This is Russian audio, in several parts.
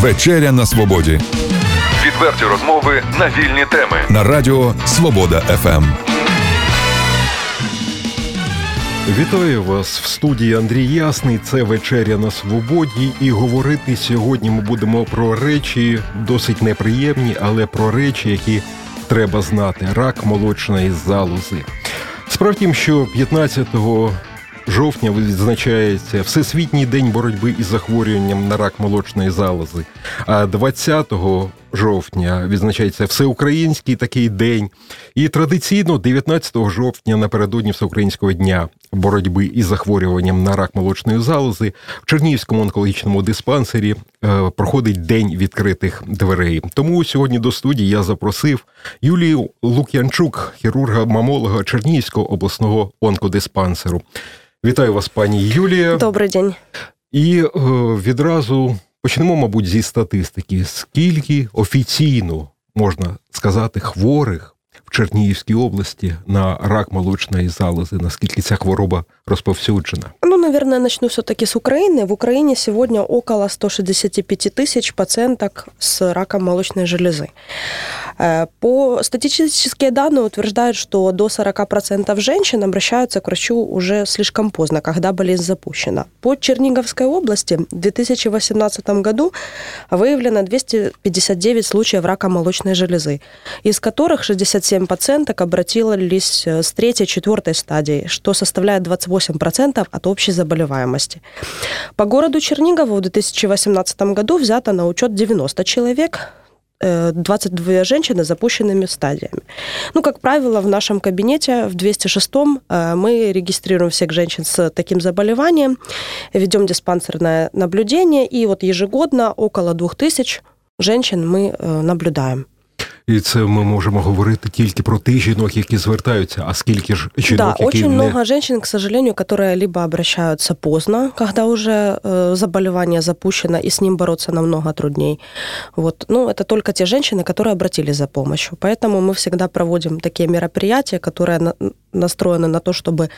Вечеря на свободі. Відверті розмови на вільні теми на Радіо Свобода ФМ. Вітаю вас в студії Андрій Ясний. Це вечеря на свободі. І говорити сьогодні ми будемо про речі досить неприємні, але про речі, які треба знати: рак молочної залози. Справді, що 15 жовтня відзначається Всесвітній день боротьби із захворюванням на рак молочної залози. А 20 жовтня відзначається всеукраїнський такий день. І традиційно 19 жовтня напередодні всеукраїнського дня боротьби із захворюванням на рак молочної залози в Чернігівському онкологічному диспансері е, проходить день відкритих дверей. Тому сьогодні до студії я запросив Юлію Лук'янчук, хірурга-мамолога Чернігівського обласного онкодиспансеру. Вітаю вас, пані Юлія. Добрий день. І е, відразу почнемо, мабуть, зі статистики. Скільки офіційно можна сказати хворих в Чернігівській области на рак молочної залози? Наскільки ця хвороба розповсюджена? Ну, наверное, начну все-таки с Украины. В Украине сегодня около 165 тысяч пациенток с раком молочной железы. Э, по статистические данные утверждают, что до 40% женщин обращаются к врачу уже слишком поздно, когда болезнь запущена. По Черниговской области в 2018 году выявлено 259 случаев рака молочной железы, из которых 67 пациенток обратились с третьей-четвертой стадии, что составляет 28% от общей заболеваемости. По городу Чернигову в 2018 году взято на учет 90 человек, 22 э, женщины с запущенными стадиями. Ну, как правило, в нашем кабинете в 206 э, мы регистрируем всех женщин с таким заболеванием, ведем диспансерное наблюдение, и вот ежегодно около 2000 женщин мы э, наблюдаем. І це ми можемо говорити тільки про тих жінок, які звертаються, а скільки ж жінок, да, які очень не... много женщин, к сожалению, которые либо обращаются поздно, когда уже э, заболевание запущено, и с ним бороться намного трудней. Вот. Ну, это только те женщины, которые обратились за помощью. Поэтому мы всегда проводим такие мероприятия, которые на, настроены на то, чтобы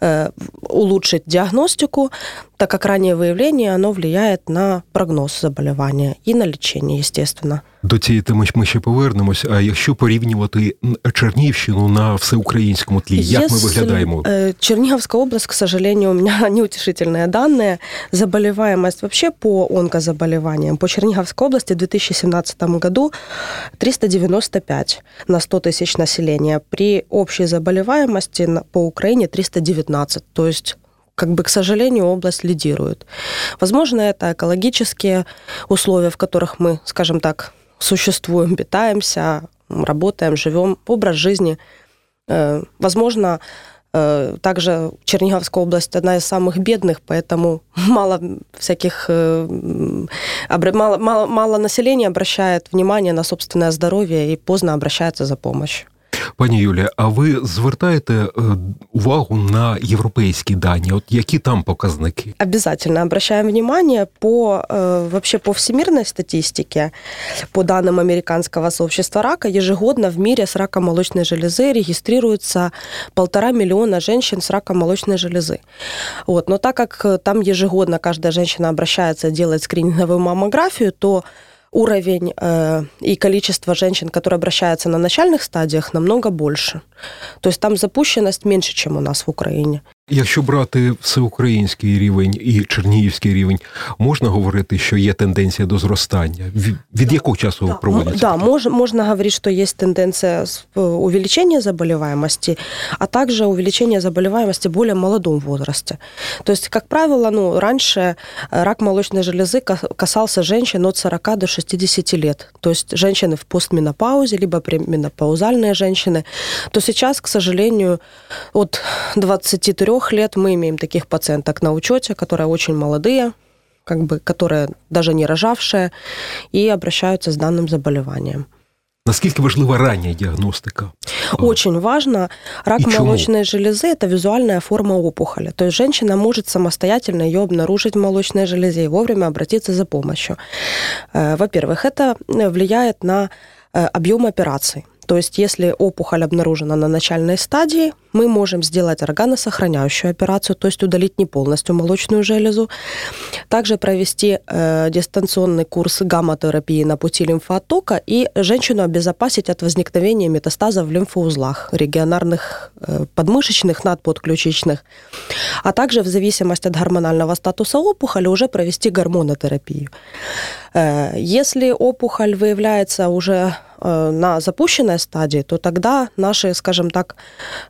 э, улучшить диагностику, так как раннее выявление, оно влияет на прогноз заболевания и на лечение, естественно. До цієї теми ми ще повернемось. А якщо порівнювати Чернігівщину на всеукраїнському тлі, як Если, ми виглядаємо? Черниговская область, к сожалению, у меня неутешительные данные. Заболеваемость вообще по онкозаболеваниям по Черниговской области в 2017 году 395 на 100 тысяч населения. При общей заболеваемости по Украине 319. То есть как бы, к сожалению, область лидирует. Возможно, это экологические условия, в которых мы, скажем так, существуем, питаемся, работаем, живем, образ жизни. Э, возможно, э, также Черниговская область одна из самых бедных, поэтому мало всяких э, мало, мало, мало населения обращает внимание на собственное здоровье и поздно обращается за помощью. Пані Юлія, а ви звертаєте е, увагу на європейські дані? От які там показники? Обязательно обращаем внимание по э, вообще по всемирной статистике, по данным Американского сообщества рака, ежегодно в мире с раком молочной железы регистрируется полтора миллиона женщин с раком молочной железы. Вот. Но так как там ежегодно каждая женщина обращается делать скрининговую маммографию, то уровень э, и количество женщин, которые обращаются на начальных стадиях, намного больше. То есть там запущенность меньше, чем у нас в Украине. Якщо брати всеукраїнський рівень і чернігівський рівень, можна говорити, що є тенденція до зростання? Від, від якого часу да. проводиться? Да, мож, можно говорить, что есть тенденция увеличения заболеваемости, а также увеличения заболеваемости в более молодом возрасте. То есть, как правило, ну, раньше рак молочной железы касался женщин от 40 до 60 лет. То есть женщины в постменопаузе, либо пременопаузальные женщины. То сейчас, к сожалению, от 23 трех лет мы имеем таких пациенток на учете, которые очень молодые, как бы, которые даже не рожавшие, и обращаются с данным заболеванием. Наскільки важлива рання діагностика? Очень важно. Рак и молочной железы – это визуальная форма опухоли. То есть женщина может самостоятельно ее обнаружить в молочной железе и вовремя обратиться за помощью. Э, во-первых, это влияет на э, объем операций. То есть, если опухоль обнаружена на начальной стадии, мы можем сделать органосохраняющую операцию, то есть удалить не полностью молочную железу, также провести э, дистанционный курс гамма-терапии на пути лимфооттока и женщину обезопасить от возникновения метастазов в лимфоузлах, регионарных, э, подмышечных, надподключичных, а также в зависимости от гормонального статуса опухоли уже провести гормонотерапию. Э, если опухоль выявляется уже на запущенной стадии, то тогда наши, скажем так,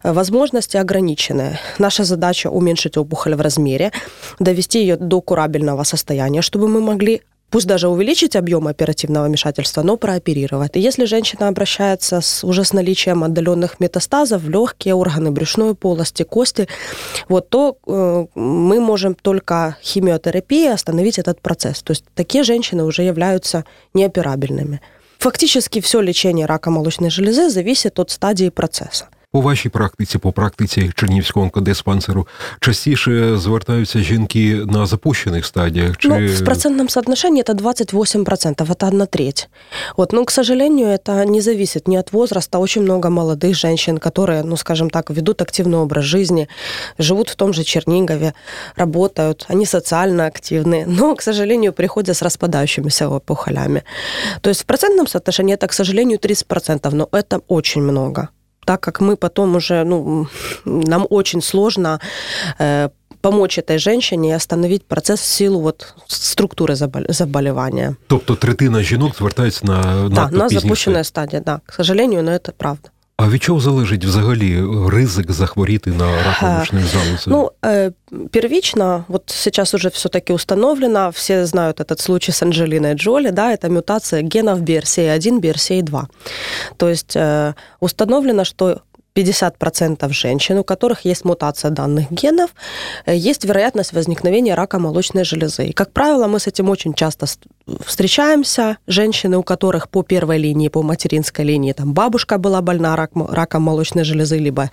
возможности ограничены. Наша задача уменьшить опухоль в размере, довести ее до курабельного состояния, чтобы мы могли пусть даже увеличить объем оперативного вмешательства, но прооперировать. И если женщина обращается с, уже с наличием отдаленных метастазов в легкие органы брюшной полости, кости, вот, то э, мы можем только химиотерапией остановить этот процесс. То есть такие женщины уже являются неоперабельными. Фактически все лечение рака молочной железы зависит от стадии процесса. У вашій практиці, по практиці Чернівського онкодиспансеру, частіше звертаються жінки на запущенных стадиях? Чи... Ну, в процентном соотношении это 28%, это одна треть. Вот, но, к сожалению, это не зависит ни от возраста. Очень много молодых женщин, которые, ну, скажем так, ведут активный образ жизни, живут в том же Чернигове, работают, они социально активны, но, к сожалению, приходят с распадающимися опухолями. То есть в процентном соотношении это, к сожалению, 30%, но это очень много так как мы потом уже, ну, нам очень сложно э, помочь этой женщине и остановить процесс в силу вот структури заболевания. Тобто третина жінок звертається на, на, да, на запущенная стадия, да. К сожалению, но это правда. А від чого залежить взагалі ризик захворіти на рак молочної залози? Ну, э, первично, вот сейчас уже все-таки установлено, все знают этот случай с Анджелиной Джоли, да, это мутация генов BRCA1, BRCA2. То есть э, установлено, что 50% женщин, у которых есть мутация данных генов, э, есть вероятность возникновения рака молочной железы. И, как правило, мы с этим очень часто встречаемся. Женщины, у которых по первой линии, по материнской линии, там бабушка была больна рак, раком молочной железы, либо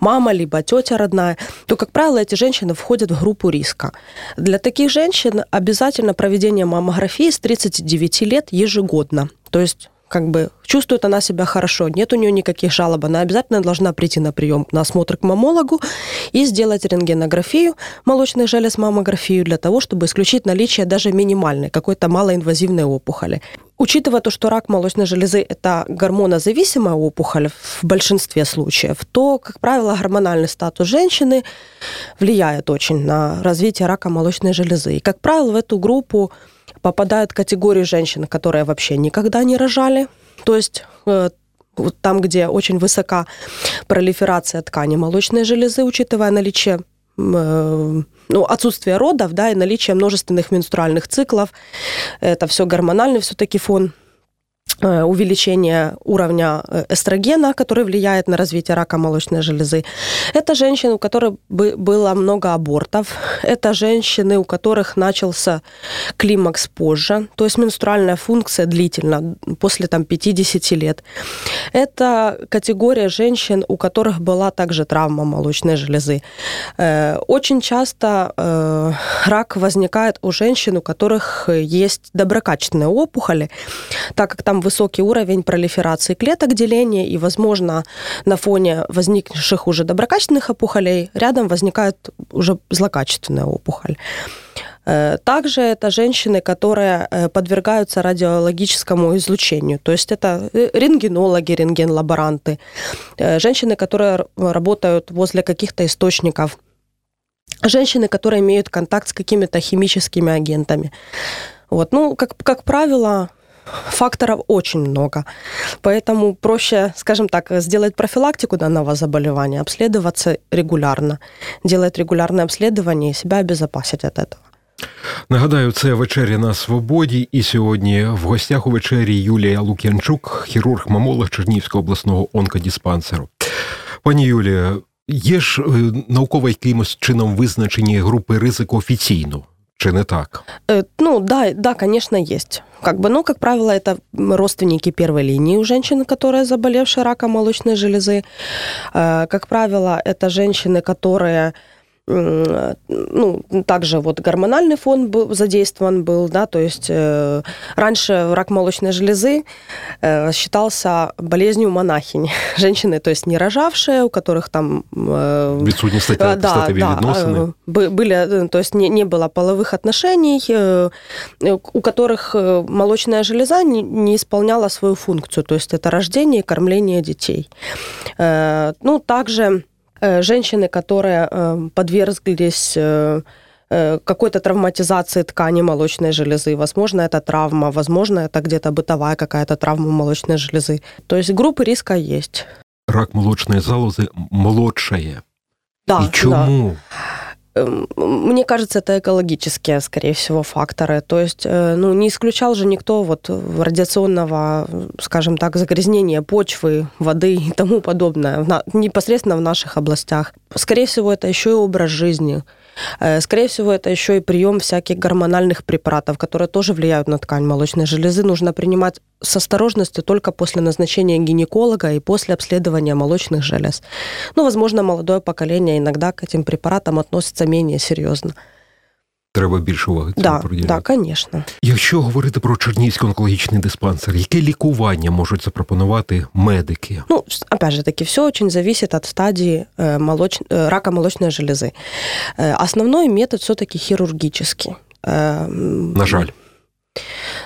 мама, либо тетя родная, то, как правило, эти женщины входят в группу риска. Для таких женщин обязательно проведение маммографии с 39 лет ежегодно. То есть как бы чувствует она себя хорошо, нет у нее никаких жалоб, она обязательно должна прийти на прием на осмотр к мамологу и сделать рентгенографию молочных желез, маммографию для того, чтобы исключить наличие даже минимальной, какой-то малоинвазивной опухоли. Учитывая то, что рак молочной железы – это гормонозависимая опухоль в большинстве случаев, то, как правило, гормональный статус женщины влияет очень на развитие рака молочной железы. И, как правило, в эту группу попадают категории женщин, которые вообще никогда не рожали, то есть э, там, где очень высока пролиферация ткани молочной железы, учитывая наличие э, ну, отсутствие родов, да, и наличие множественных менструальных циклов, это все гормональный все-таки фон увеличение уровня э, эстрогена, который влияет на развитие рака молочной железы. Это женщины, у которых было много абортов. Это женщины, у которых начался климакс позже, то есть менструальная функция длительно, после там, 50 лет. Это категория женщин, у которых была также травма молочной железы. Э, очень часто рак возникает у женщин, у которых есть доброкачественные опухоли, так как там высокий уровень пролиферации клеток деления, и, возможно, на фоне возникших уже доброкачественных опухолей рядом возникает уже злокачественная опухоль. Э, также это женщины, которые э, подвергаются радиологическому излучению. То есть это э, рентгенологи, рентген-лаборанты, женщины, которые работают возле каких-то источников, женщины, которые имеют контакт с какими-то химическими агентами. Вот. Ну, как, как правило, факторов очень много. Поэтому проще, скажем так, сделать профилактику данного заболевания, обследоваться регулярно, делать регулярное обследование и себя обезопасить от этого. Нагадаю, це вечеря на свободі, і сьогодні в гостях у вечері Юлія Лук'янчук, хірург-мамолог Чернівського обласного онкодиспансеру. Пані Юлія, є ж науково якимось чином визначені групи ризику офіційно? Чи не так? Ну, да, да, конечно, есть. Как бы, ну, как правило, это родственники первой линии у женщины, которая заболевшая раком молочной железы. Как правило, это женщины, которые ну, также вот гормональный фон был задействован был, да, то есть э, раньше рак молочной железы э, считался болезнью монахинь, женщины, то есть не рожавшие, у которых там... Э, Відсутні да, да, відносини. Были, э, то есть не, не было половых отношений, э, у которых э, молочная железа не, не исполняла свою функцию, то есть это рождение и кормление детей. Э, ну, также Э, женщины, которые э, подверглись э, какой-то травматизации ткани молочной железы. Возможно, это травма, возможно, это где-то бытовая какая-то травма молочной железы. То есть группы риска есть. Рак молочной залозы молодшая. Да, И чему? Да. Эм, мне кажется, это экологические, скорее всего, факторы. То есть, э, ну, не исключал же никто вот радиационного, скажем так, загрязнения почвы, воды и тому подобное непосредственно в наших областях. Скорее всего, это еще и образ жизни. Э, скорее всего, это еще и прием всяких гормональных препаратов, которые тоже влияют на ткань молочной железы. Нужно принимать с осторожностью только после назначения гинеколога и после обследования молочных желез. Ну, возможно, молодое поколение иногда к этим препаратам относится менее серьезно Треба більше уваги цьому да, приділяти. Да, звісно. Якщо говорити про Чернігівський онкологічний диспансер, яке лікування можуть запропонувати медики? Ну, опять же таки, все очень зависит от стадии э, молоч... Э, рака молочной железы. Э, основной метод все-таки хирургический. На жаль.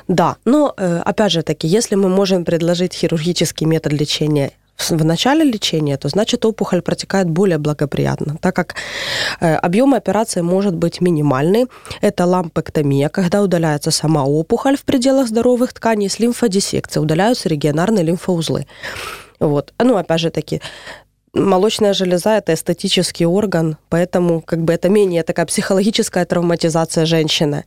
Да, но опять же таки, если мы можем предложить хирургический метод лечения в начале лечения, то значит опухоль протекает более благоприятно, так как э, объем операции может быть минимальный. Это лампэктомия, когда удаляется сама опухоль в пределах здоровых тканей, с лимфодиссекцией удаляются регионарные лимфоузлы. Вот. Ну, опять же таки, молочная железа – это эстетический орган, поэтому как бы это менее такая психологическая травматизация женщины.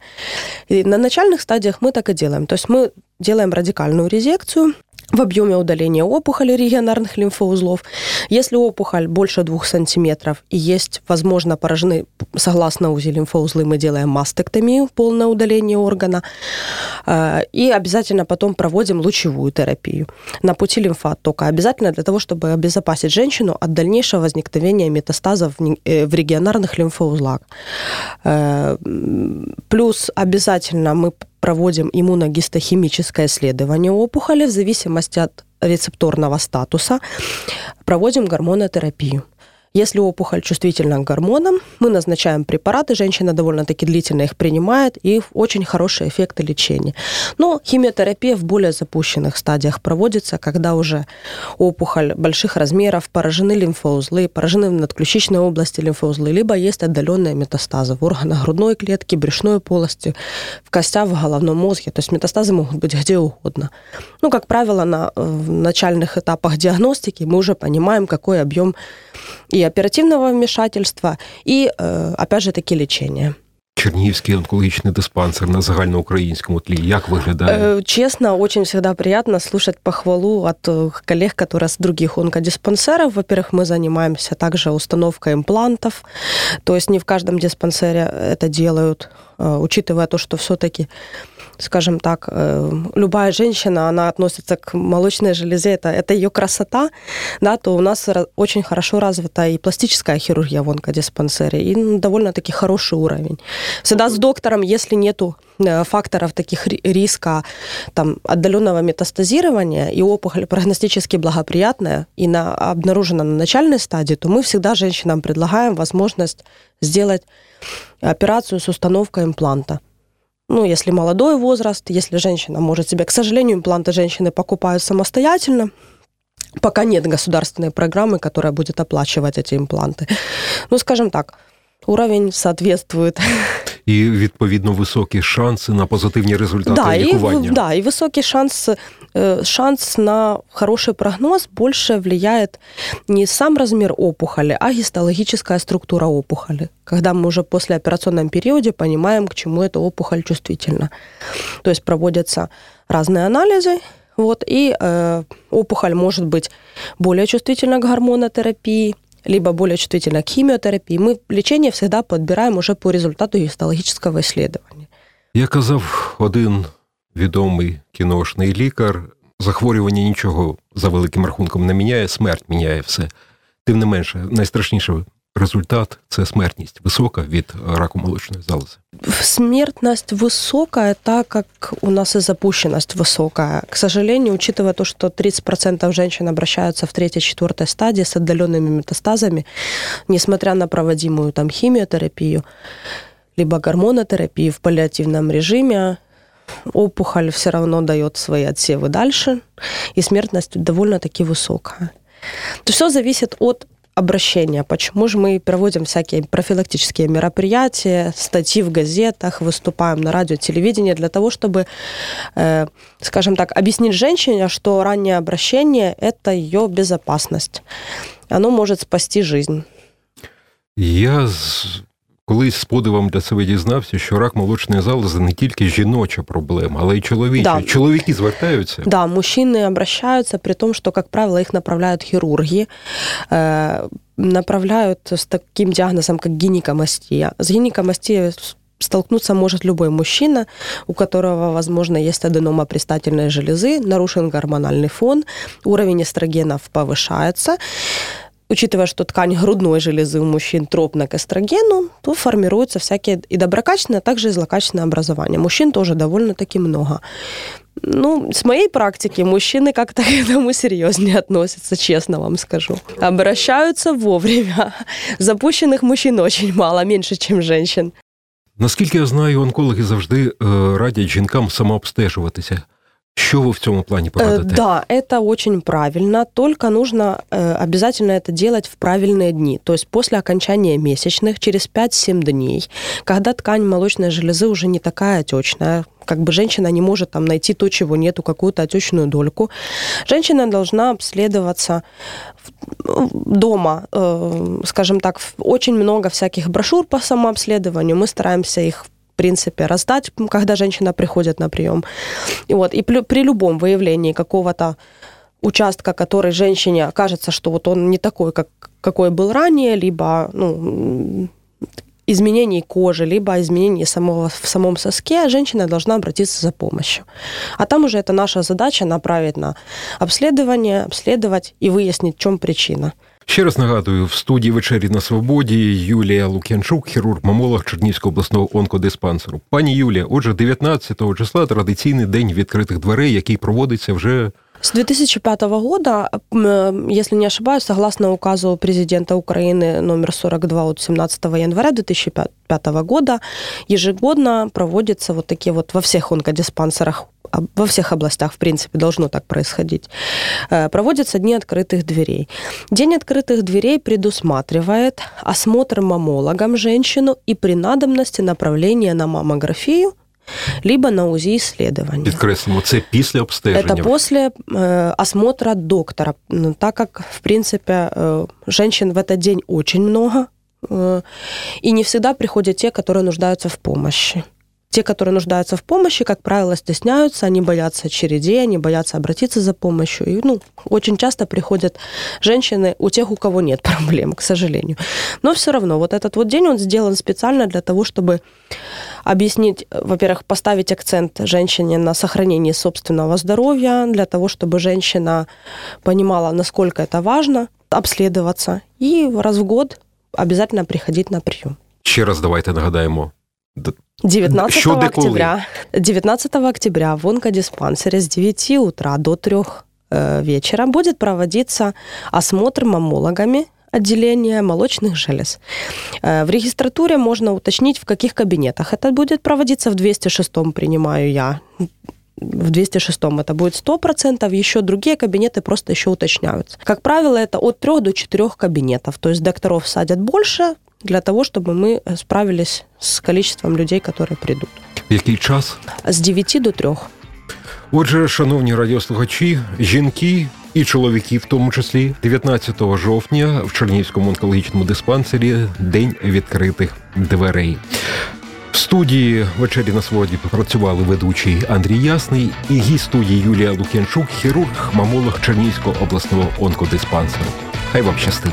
И на начальных стадиях мы так и делаем. То есть мы делаем радикальную резекцию – в объеме удаления опухоли регионарных лимфоузлов. Если опухоль больше 2 сантиметров и есть, возможно, поражены, согласно УЗИ лимфоузлы, мы делаем мастектомию, полное удаление органа. Э, и обязательно потом проводим лучевую терапию на пути лимфооттока. Обязательно для того, чтобы обезопасить женщину от дальнейшего возникновения метастазов в э, регионарных лимфоузлах. Э, плюс обязательно мы проводим иммуногистохимическое исследование опухоли в зависимости от рецепторного статуса, проводим гормонотерапию. Если опухоль чувствительна к гормонам, мы назначаем препараты, женщина довольно-таки длительно их принимает, и очень хорошие эффекты лечения. Но химиотерапия в более запущенных стадиях проводится, когда уже опухоль больших размеров, поражены лимфоузлы, поражены в надключичной области лимфоузлы, либо есть отдаленные метастазы в органах грудной клетки, брюшной полости, в костях, в головном мозге. То есть метастазы могут быть где угодно. Ну, как правило, на начальных этапах диагностики мы уже понимаем, какой объем оперативного вмешательства, и, э, опять же таки, лечения. Чернігівський онкологічний диспансер на загальноукраїнському тлі. Як виглядає? Э, честно, очень всегда приятно слушать похвалу от э, коллег, которые с других онкодиспансеров. Во-первых, мы занимаемся также установкой имплантов. То есть не в каждом диспансере это делают, учитывая то, что все-таки скажем так, э, любая женщина, она относится к молочной железе, это, это ее красота, да, то у нас очень хорошо развита и пластическая хирургия в онкодиспансере, и ну, довольно-таки хороший уровень. Всегда с доктором, если нету э, факторов таких риска там, отдаленного метастазирования, и опухоль прогностически благоприятная, и на, обнаружена на начальной стадии, то мы всегда женщинам предлагаем возможность сделать операцию с установкой импланта ну, если молодой возраст, если женщина может себе, к сожалению, импланты женщины покупают самостоятельно, пока нет государственной программы, которая будет оплачивать эти импланты. Ну, скажем так, уровень соответствует. І відповідно високі шанси на позитивні результати да, лікування. И, да, и высокий шанс, э, шанс на хороший прогноз больше влияет не сам размер опухоли, а гистологическая структура опухоли. Когда мы уже после операционном периоде понимаем, к чему эта опухоль чувствительна. То есть проводятся разные анализы, вот, и э, опухоль может быть более чувствительна к гормонотерапии, либо более чувствительна к химиотерапии, мы лечение всегда подбираем уже по результату гістологічного исследования. Я казав один відомий кіношний лікар, захворювання нічого за великим рахунком не міняє, смерть міняє все. Тим не менше, найстрашніше результат це смертність висока від раку молочної залози. Смертность высокая, так как у нас и запущенность высокая. К сожалению, учитывая то, что 30% женщин обращаются в третьей-четвертой стадии с отдаленными метастазами, несмотря на проводимую там химиотерапию, либо гормонотерапию в паллиативном режиме, опухоль все равно дает свои отсевы дальше, и смертность довольно-таки высокая. То все зависит от обращения. Почему же мы проводим всякие профилактические мероприятия, статьи в газетах, выступаем на радио, телевидении для того, чтобы, э, скажем так, объяснить женщине, что раннее обращение – это ее безопасность. Оно может спасти жизнь. Я Колись з подивом для себе дізнався, що рак молочної залози не тільки жіноча проблема, але й чоловіча. Да. Чоловіки звертаються. Да, мужчины обращаются, при том, что, как правило, их направляют хирурги, э, направляют с таким диагнозом, как гинекомастия. С гинекомастией столкнуться может любой мужчина, у которого, возможно, есть аденома предстательной железы, нарушен гормональный фон, уровень эстрогенов повышается, учитывая, что ткань грудной железы у мужчин тропна к эстрогену, то формируются всякие и доброкачественные, а также и злокачественные образования. Мужчин тоже довольно-таки много. Ну, с моей практики мужчины как-то к этому серьезнее относятся, честно вам скажу. Обращаются вовремя. Запущенных мужчин очень мало, меньше, чем женщин. Наскільки я знаю, онкологи завжди радять жінкам самообстежуватися. Что вы в этом плане порадите? Да, это очень правильно, только нужно э, обязательно это делать в правильные дни, то есть после окончания месячных, через 5-7 дней, когда ткань молочной железы уже не такая отечная, как бы женщина не может там найти то, чего нету, какую-то отечную дольку. Женщина должна обследоваться дома, э, скажем так, очень много всяких брошюр по самообследованию. Мы стараемся их принципе, раздать, когда женщина приходит на прием. И, вот, и при, любом выявлении какого-то участка, который женщине кажется, что вот он не такой, как, какой был ранее, либо ну, изменений кожи, либо изменений самого, в самом соске, женщина должна обратиться за помощью. А там уже это наша задача направить на обследование, обследовать и выяснить, в чем причина. Ще раз нагадую, в студії вечері на свободі Юлія Лук'янчук, хірург-мамолог Чернівського обласного онкодиспансеру. Пані Юлія, отже, 19 числа традиційний день відкритих дверей, який проводиться вже. С 2005 года, если не ошибаюсь, согласно указу президента Украины номер 42 от 17 января 2005 года, ежегодно проводятся вот такие вот во всех онкодиспансерах во всех областях, в принципе, должно так происходить, э, проводятся дни открытых дверей. День открытых дверей предусматривает осмотр мамологом женщину и при надобности направление на маммографию либо на УЗИ исследования. Підкреслимо, це після обстеження? Это после осмотра доктора, ну, так как, в принципе, э, женщин в этот день очень много, э, и не всегда приходят те, которые нуждаются в помощи. Те, которые нуждаются в помощи, как правило, стесняются, они боятся очередей, они боятся обратиться за помощью. И, ну, очень часто приходят женщины у тех, у кого нет проблем, к сожалению. Но все равно вот этот вот день, он сделан специально для того, чтобы объяснить, во-первых, поставить акцент женщине на сохранении собственного здоровья, для того, чтобы женщина понимала, насколько это важно, обследоваться и раз в год обязательно приходить на прием. Ще раз давайте нагадаємо 19 Що октября, 19 октября в онкодиспансере с 9 утра до 3 э, вечера будет проводиться осмотр мамологами отделения молочных желез. Э, в регистратуре можно уточнить, в каких кабинетах это будет проводиться. В 206 принимаю я в 206 это будет 100%, еще другие кабинеты просто еще уточняются. Как правило, это от 3 до 4 кабинетов, то есть докторов садят больше, для того, чтобы мы э, справились с количеством людей, которые придут. Який час? З 9 до 3. Отже, шановні радіослухачі, жінки і чоловіки, в тому числі, 19 жовтня в Чернігівському онкологічному диспансері День відкритих дверей. В студії вечері на свободі працювали ведучий Андрій Ясний і гість студії Юлія Лук'янчук, хірург, мамолог Чернігівського обласного онкодиспансеру. Хай вам щастить.